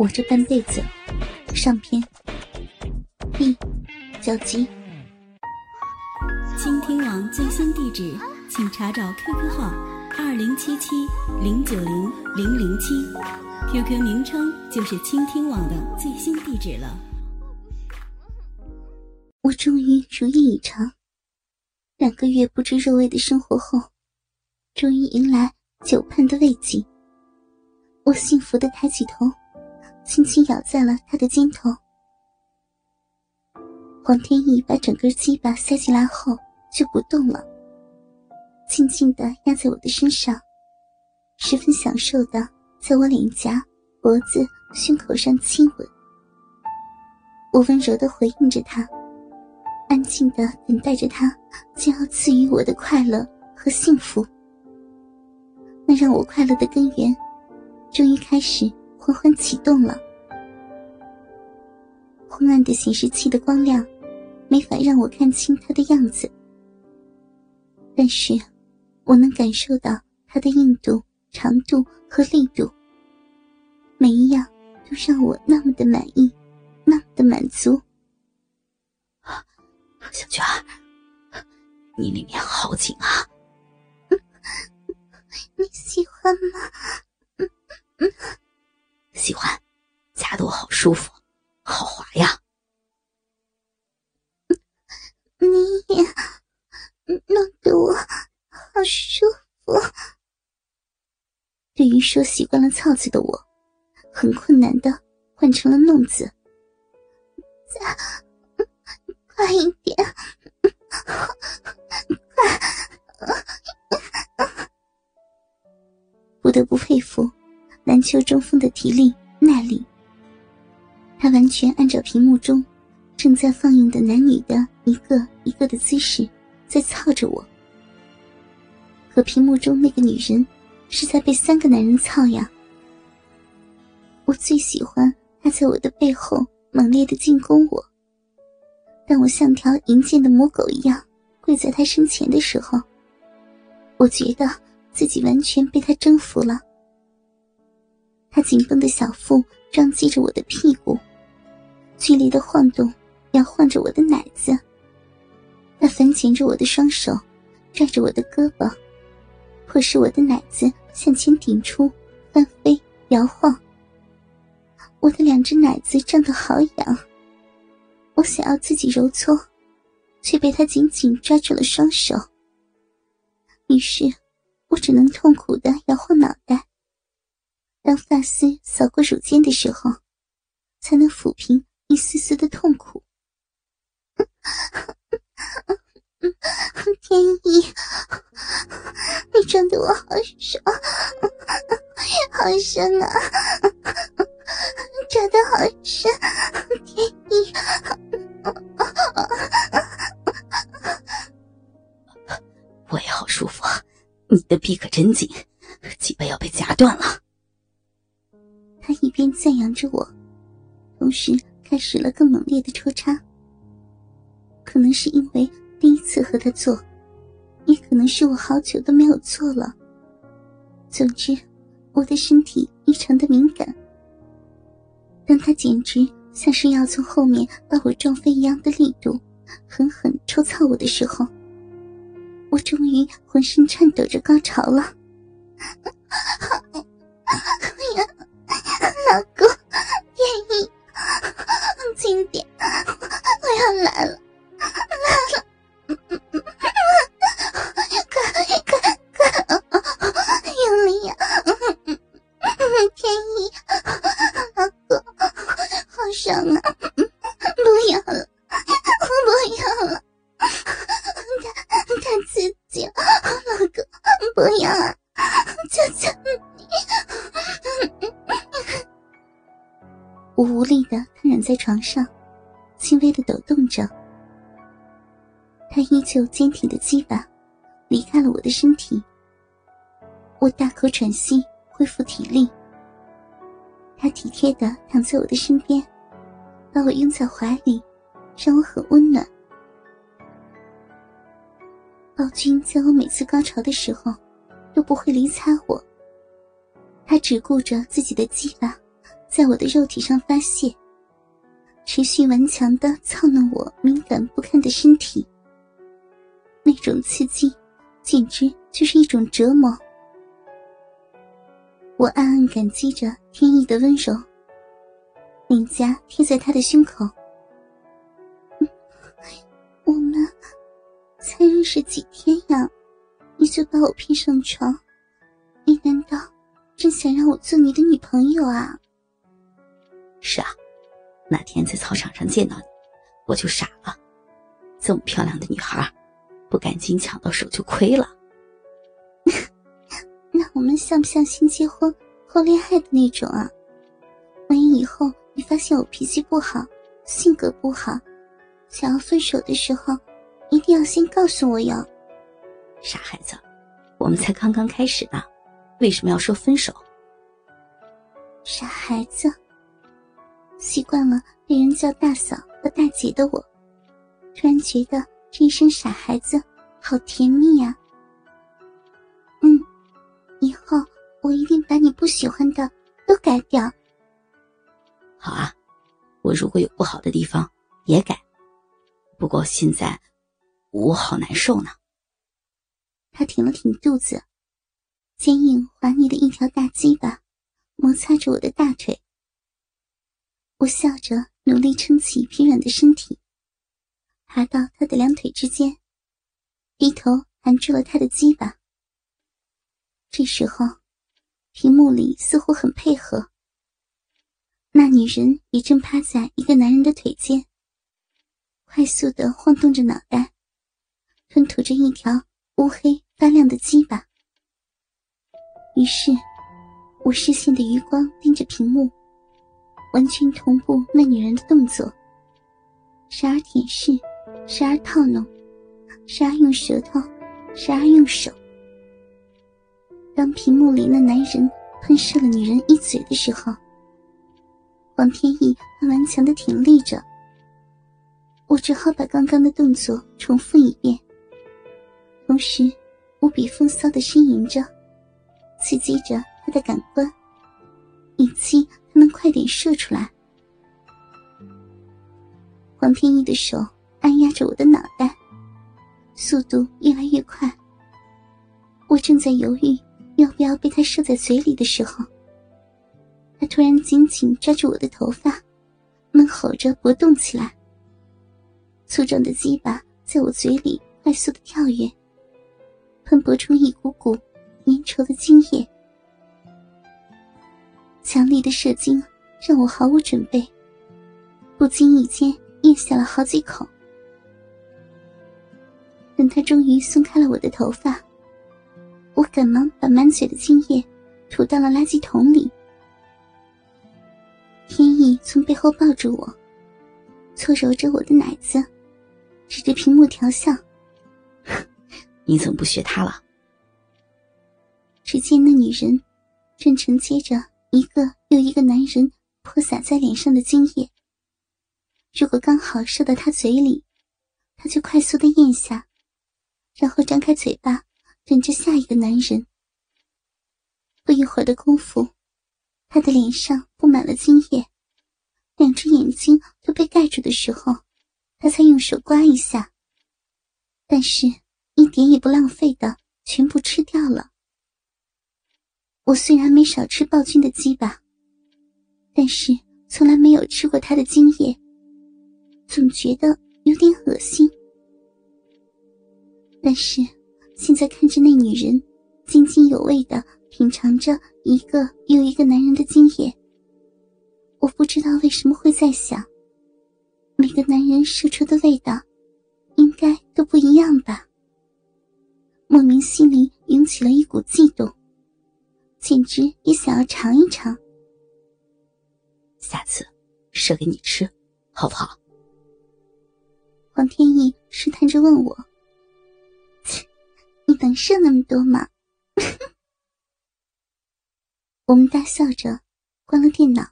我这半辈子，上篇第九集。倾听网最新地址，请查找 QQ 号二零七七零九零零零七，QQ 名称就是倾听网的最新地址了。我终于如愿以偿，两个月不知肉味的生活后，终于迎来久盼的慰藉。我幸福的抬起头。轻轻咬在了他的肩头。黄天意把整根鸡巴塞进来后就不动了，静静的压在我的身上，十分享受的在我脸颊、脖子、胸口上亲吻。我温柔的回应着他，安静的等待着他将要赐予我的快乐和幸福。那让我快乐的根源，终于开始。缓缓启动了，昏暗的显示器的光亮，没法让我看清它的样子。但是，我能感受到它的硬度、长度和力度，每一样都让我那么的满意，那么的满足。小娟，你里面好紧啊！你喜欢吗？喜欢，夹得我好舒服，好滑呀！你也弄得我好舒服。对于说习惯了操字的我，很困难的换成了弄字。再快一篮球中锋的体力耐力，他完全按照屏幕中正在放映的男女的一个一个的姿势在操着我。可屏幕中那个女人是在被三个男人操呀！我最喜欢他在我的背后猛烈的进攻我。当我像条淫贱的母狗一样跪在他身前的时候，我觉得自己完全被他征服了。他紧绷的小腹撞击着我的屁股，剧烈的晃动，摇晃着我的奶子。他反剪着我的双手，拽着我的胳膊，迫使我的奶子向前顶出，翻飞摇晃。我的两只奶子胀得好痒，我想要自己揉搓，却被他紧紧抓住了双手。于是，我只能痛苦的摇晃脑袋。当发丝扫过乳尖的时候，才能抚平一丝丝的痛苦。天意，你撞得我好爽，好深啊，扎得好深，天意，我也好舒服，你的臂可真紧，脊背要被夹断了。他一边赞扬着我，同时开始了更猛烈的抽插。可能是因为第一次和他做，也可能是我好久都没有做了。总之，我的身体异常的敏感。当他简直像是要从后面把我撞飞一样的力度，狠狠抽操我的时候，我终于浑身颤抖着高潮了。老公，愿意，轻点，我要来了，来了，快快快，用力呀！天意，老公，好爽啊！不要了，躺在床上，轻微的抖动着。他依旧坚挺的鸡巴离开了我的身体。我大口喘息，恢复体力。他体贴的躺在我的身边，把我拥在怀里，让我很温暖。暴君在我每次高潮的时候，都不会离开我。他只顾着自己的鸡巴。在我的肉体上发泄，持续顽强的操弄我敏感不堪的身体。那种刺激，简直就是一种折磨。我暗暗感激着天意的温柔，脸颊贴在他的胸口。我们才认识几天呀，你就把我骗上床？你难道真想让我做你的女朋友啊？是啊，那天在操场上见到你，我就傻了。这么漂亮的女孩，不赶紧抢到手就亏了。那我们像不像先结婚后恋爱的那种啊？万一以后你发现我脾气不好，性格不好，想要分手的时候，一定要先告诉我哟。傻孩子，我们才刚刚开始呢，为什么要说分手？傻孩子。习惯了被人叫大嫂和大姐的我，突然觉得这一声“傻孩子”好甜蜜呀。嗯，以后我一定把你不喜欢的都改掉。好啊，我如果有不好的地方也改。不过现在我好难受呢。他挺了挺肚子，坚硬滑腻的一条大鸡巴摩擦着我的大腿。我笑着，努力撑起疲软的身体，爬到他的两腿之间，低头含住了他的鸡巴。这时候，屏幕里似乎很配合。那女人也正趴在一个男人的腿间，快速的晃动着脑袋，吞吐着一条乌黑发亮的鸡巴。于是，我视线的余光盯着屏幕。完全同步那女人的动作，时而舔舐，时而套弄，时而用舌头，时而用手。当屏幕里那男人喷射了女人一嘴的时候，王天意还顽强的挺立着。我只好把刚刚的动作重复一遍，同时无比风骚的呻吟着，刺激着他的感官，以期。能快点射出来！黄天意的手按压着我的脑袋，速度越来越快。我正在犹豫要不要被他射在嘴里的时候，他突然紧紧抓住我的头发，闷吼着搏动起来。粗壮的鸡巴在我嘴里快速的跳跃，喷薄出一股股粘稠的精液。强力的射精让我毫无准备，不经意间咽下了好几口。等他终于松开了我的头发，我赶忙把满嘴的精液吐到了垃圾桶里。天意从背后抱住我，搓揉着我的奶子，指着屏幕调笑：“你怎么不学他了？”只见那女人正承接着。一个又一个男人泼洒在脸上的精液，如果刚好射到他嘴里，他就快速的咽下，然后张开嘴巴等着下一个男人。不一会儿的功夫，他的脸上布满了精液，两只眼睛都被盖住的时候，他才用手刮一下，但是一点也不浪费的全部吃掉了。我虽然没少吃暴君的鸡巴，但是从来没有吃过他的精液，总觉得有点恶心。但是现在看着那女人津津有味的品尝着一个又一个男人的精液，我不知道为什么会在想，每个男人射出的味道，应该都不一样吧。莫名心里涌起了一股悸动。简直也想要尝一尝，下次射给你吃，好不好？黄天意试探着问我：“切你能射那么多吗？” 我们大笑着，关了电脑。